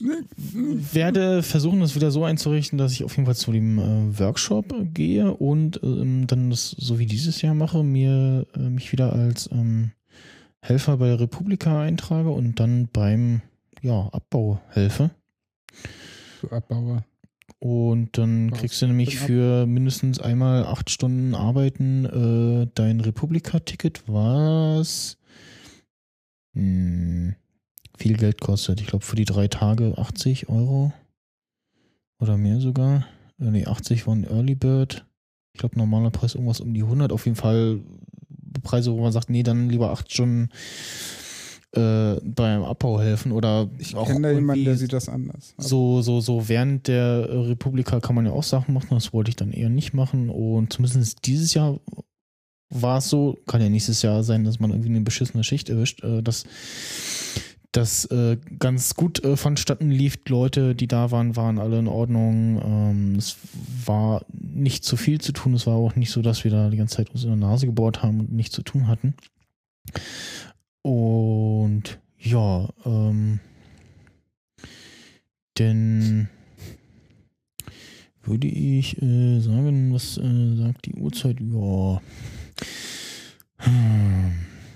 werde versuchen, das wieder so einzurichten, dass ich auf jeden Fall zu dem äh, Workshop gehe und ähm, dann das so wie dieses Jahr mache, mir äh, mich wieder als ähm, Helfer bei der Republika eintrage und dann beim ja, Abbau helfe. Du Abbauer. Und dann Was kriegst du nämlich für mindestens einmal acht Stunden Arbeiten äh, dein Republika-Ticket, was hm, viel Geld kostet. Ich glaube für die drei Tage 80 Euro oder mehr sogar. Äh, nee, 80 war ein Early Bird. Ich glaube normaler Preis irgendwas um die 100. Auf jeden Fall Preise, wo man sagt, nee, dann lieber acht Stunden äh, beim Abbau helfen oder Ich kenne da jemanden, der sieht das anders. so, so, so während der Republika kann man ja auch Sachen machen, das wollte ich dann eher nicht machen. Und zumindest dieses Jahr war es so, kann ja nächstes Jahr sein, dass man irgendwie eine beschissene Schicht erwischt, äh, dass das äh, ganz gut äh, vonstatten lief. Leute, die da waren, waren alle in Ordnung. Ähm, es war nicht zu viel zu tun. Es war auch nicht so, dass wir da die ganze Zeit uns in der Nase gebohrt haben und nichts zu tun hatten. Und ja, ähm, denn würde ich äh, sagen, was äh, sagt die Uhrzeit? Ja. Hm.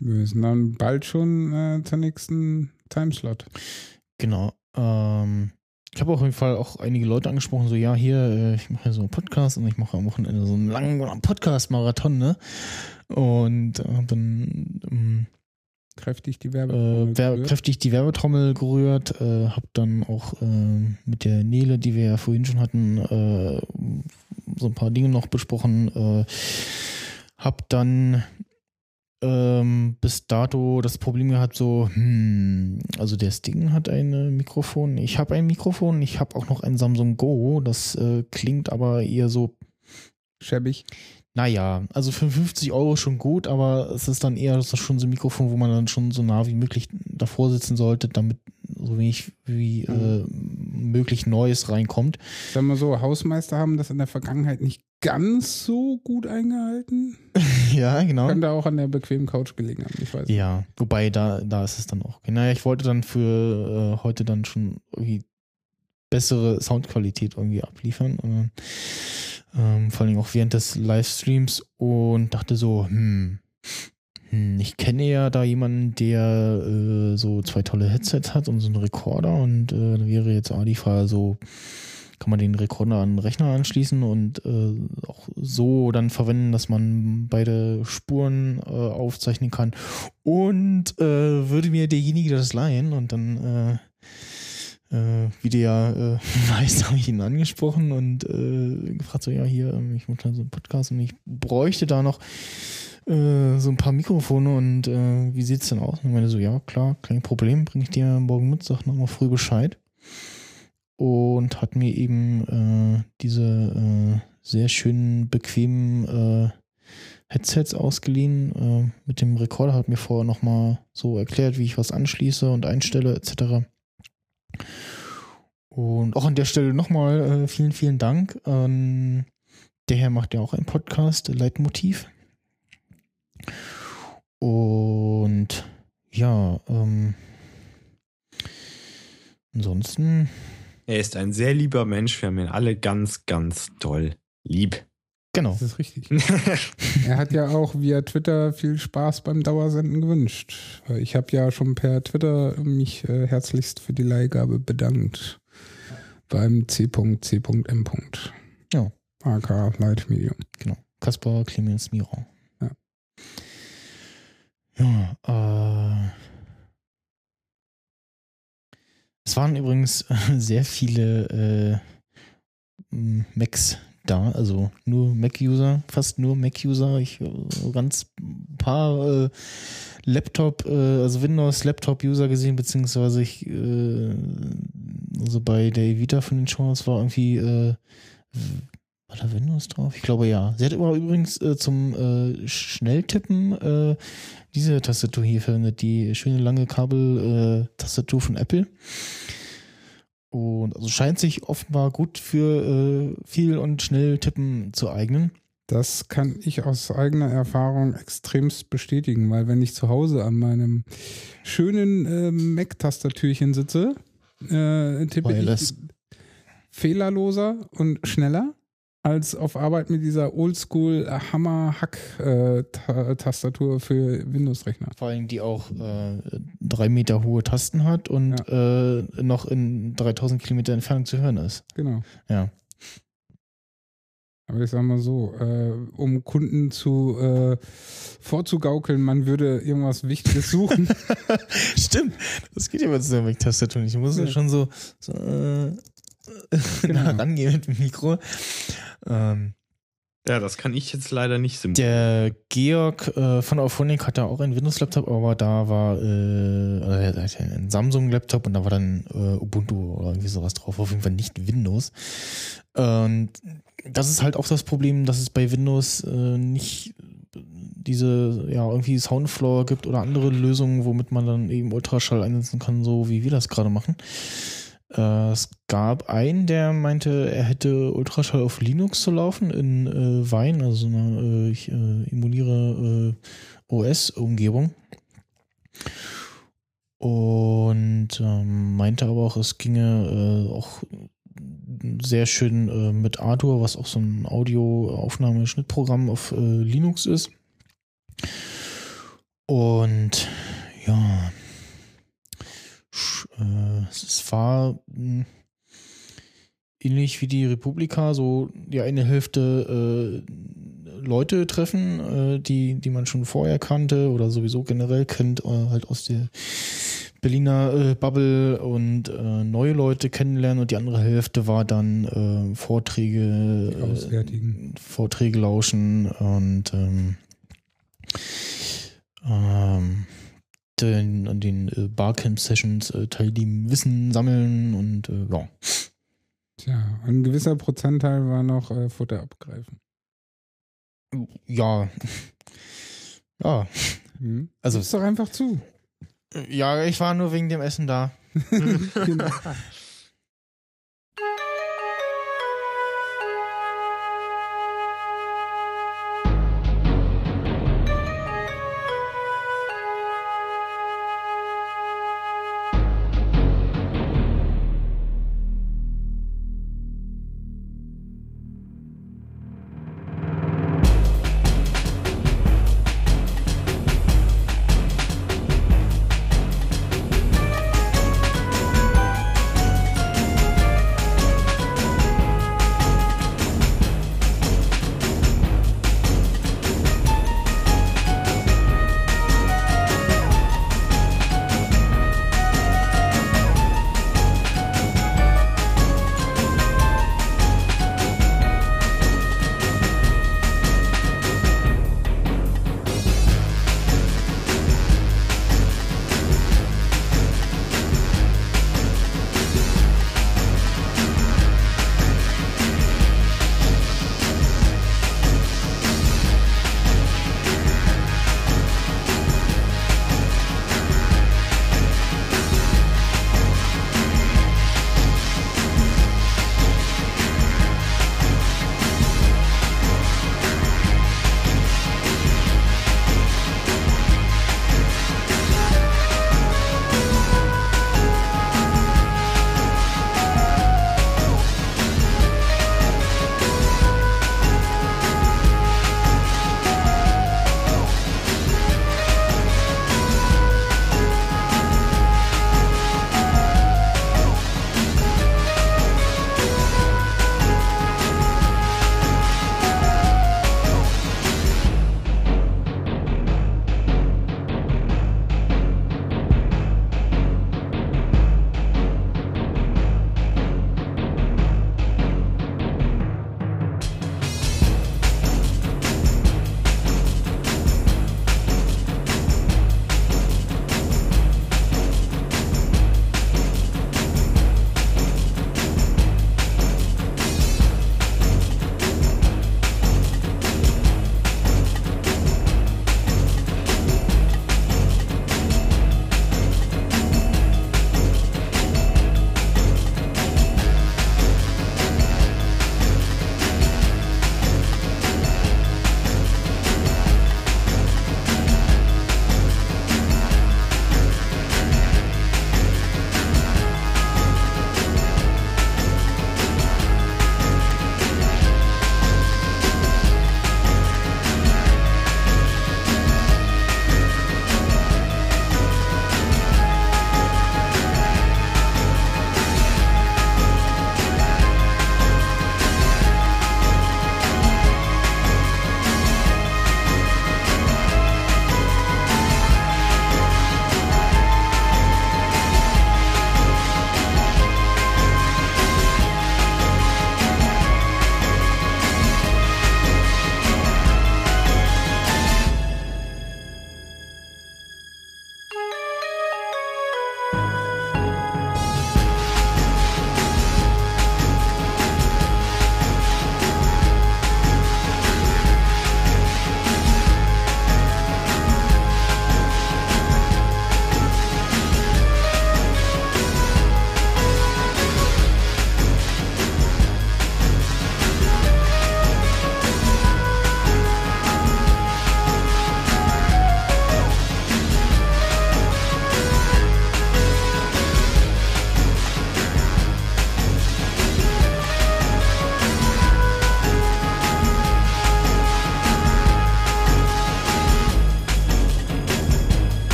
Wir sind dann bald schon äh, zur nächsten Timeslot. Genau. Ähm, ich habe auf jeden Fall auch einige Leute angesprochen, so ja, hier, äh, ich mache so einen Podcast und ich mache am Wochenende so einen langen Podcast-Marathon, ne? Und äh, dann ähm, Kräftig die äh, Werbetrommel. wer, gerührt. kräftig die Werbetrommel gerührt, äh, hab dann auch äh, mit der Nele, die wir ja vorhin schon hatten, äh, so ein paar Dinge noch besprochen. Äh, hab dann ähm, bis dato das Problem gehabt, so, hm, also der Sting hat ein äh, Mikrofon, ich habe ein Mikrofon, ich habe auch noch ein Samsung Go, das äh, klingt aber eher so Schäbig. Naja, also für 50 Euro schon gut, aber es ist dann eher das ist schon so ein Mikrofon, wo man dann schon so nah wie möglich davor sitzen sollte, damit so wenig wie äh, möglich Neues reinkommt. Sagen wir so, Hausmeister haben das in der Vergangenheit nicht ganz so gut eingehalten. ja, genau. Könnte auch an der bequemen Couch gelegen haben, ich weiß. Ja, wobei da, da ist es dann auch. okay. Naja, ich wollte dann für äh, heute dann schon irgendwie bessere Soundqualität irgendwie abliefern. Und, ähm, vor allem auch während des Livestreams und dachte so, hm, hm, ich kenne ja da jemanden, der äh, so zwei tolle Headsets hat und so einen Rekorder und äh, wäre jetzt auch die Frage so, kann man den Rekorder an den Rechner anschließen und äh, auch so dann verwenden, dass man beide Spuren äh, aufzeichnen kann. Und äh, würde mir derjenige das leihen und dann, äh, wie der ja äh, weiß, habe ich ihn angesprochen und äh, gefragt, so ja, hier, ähm, ich mache so einen Podcast und ich bräuchte da noch äh, so ein paar Mikrofone und äh, wie sieht's denn aus? Und ich meine so, ja, klar, kein Problem, bringe ich dir morgen mit, sag nochmal früh Bescheid und hat mir eben äh, diese äh, sehr schönen, bequemen Headsets ausgeliehen. Mit dem Rekorder hat mir vorher nochmal so erklärt, wie ich was anschließe und einstelle etc. Und auch an der Stelle nochmal äh, vielen, vielen Dank. Ähm, der Herr macht ja auch einen Podcast, Leitmotiv. Und ja, ähm, ansonsten Er ist ein sehr lieber Mensch. Wir haben ihn alle ganz, ganz toll lieb. Genau. Das ist richtig. Er hat ja auch via Twitter viel Spaß beim Dauersenden gewünscht. Ich habe ja schon per Twitter mich äh, herzlichst für die Leihgabe bedankt. Beim C.C.M. Ja. AK Light Medium. Genau. Kaspar Clemens Mira. Ja. Ja, äh. Es waren übrigens sehr viele äh, Macs da, also nur Mac-User, fast nur Mac-User. Ich äh, ganz paar äh, Laptop, äh, also Windows-Laptop-User gesehen, beziehungsweise ich, äh, also bei der Evita von den Shows war irgendwie, äh, war da Windows drauf? Ich glaube ja. Sie hat immer übrigens äh, zum äh, Schnelltippen äh, diese Tastatur hier verwendet, die schöne lange Kabel-Tastatur von Apple. Und also scheint sich offenbar gut für äh, viel und schnell tippen zu eignen. Das kann ich aus eigener Erfahrung extremst bestätigen, weil wenn ich zu Hause an meinem schönen äh, Mac-Tastatürchen sitze, äh, tippe Wireless. ich fehlerloser und schneller als auf Arbeit mit dieser Oldschool Hammer-Hack-Tastatur für Windows-Rechner. Vor allem die auch äh, drei Meter hohe Tasten hat und äh, noch in 3000 Kilometer Entfernung zu hören ist. Genau. Ja. Aber ich sag mal so, äh, um Kunden zu äh, vorzugaukeln, man würde irgendwas Wichtiges suchen. Stimmt. Das geht ja mit so einer Mac-Tastatur nicht. Ich muss ja Ja. schon so, so äh, Genau. nah rangehen mit dem Mikro. Ähm, Ja, das kann ich jetzt leider nicht simulieren. Der Georg äh, von Auphonic hatte auch einen Windows-Laptop, aber da war äh, er hatte einen Samsung-Laptop und da war dann äh, Ubuntu oder irgendwie sowas drauf. Auf jeden Fall nicht Windows. Und das ist halt auch das Problem, dass es bei Windows äh, nicht diese, ja, irgendwie Soundfloor gibt oder andere Lösungen, womit man dann eben Ultraschall einsetzen kann, so wie wir das gerade machen. Äh, es gab einen, der meinte, er hätte Ultraschall auf Linux zu laufen in äh, Wine, also so eine, äh, ich äh, emuliere äh, OS-Umgebung. Und ähm, meinte aber auch, es ginge äh, auch sehr schön äh, mit Ardour, was auch so ein Audioaufnahme-Schnittprogramm auf äh, Linux ist. Und ja, äh, es war mh, ähnlich wie die Republika, so die eine Hälfte äh, Leute treffen, äh, die, die man schon vorher kannte oder sowieso generell kennt, äh, halt aus der Berliner äh, Bubble und äh, neue Leute kennenlernen und die andere Hälfte war dann äh, Vorträge, Auswärtigen. Vorträge lauschen und ähm, ähm, den, an den äh, Barcamp-Sessions äh, teilnehmen, Wissen sammeln und äh, ja. Tja, ein gewisser Prozentteil war noch äh, Futter abgreifen. Ja. Ja. Hm? Also- Gib's doch einfach zu. Ja, ich war nur wegen dem Essen da. Genau.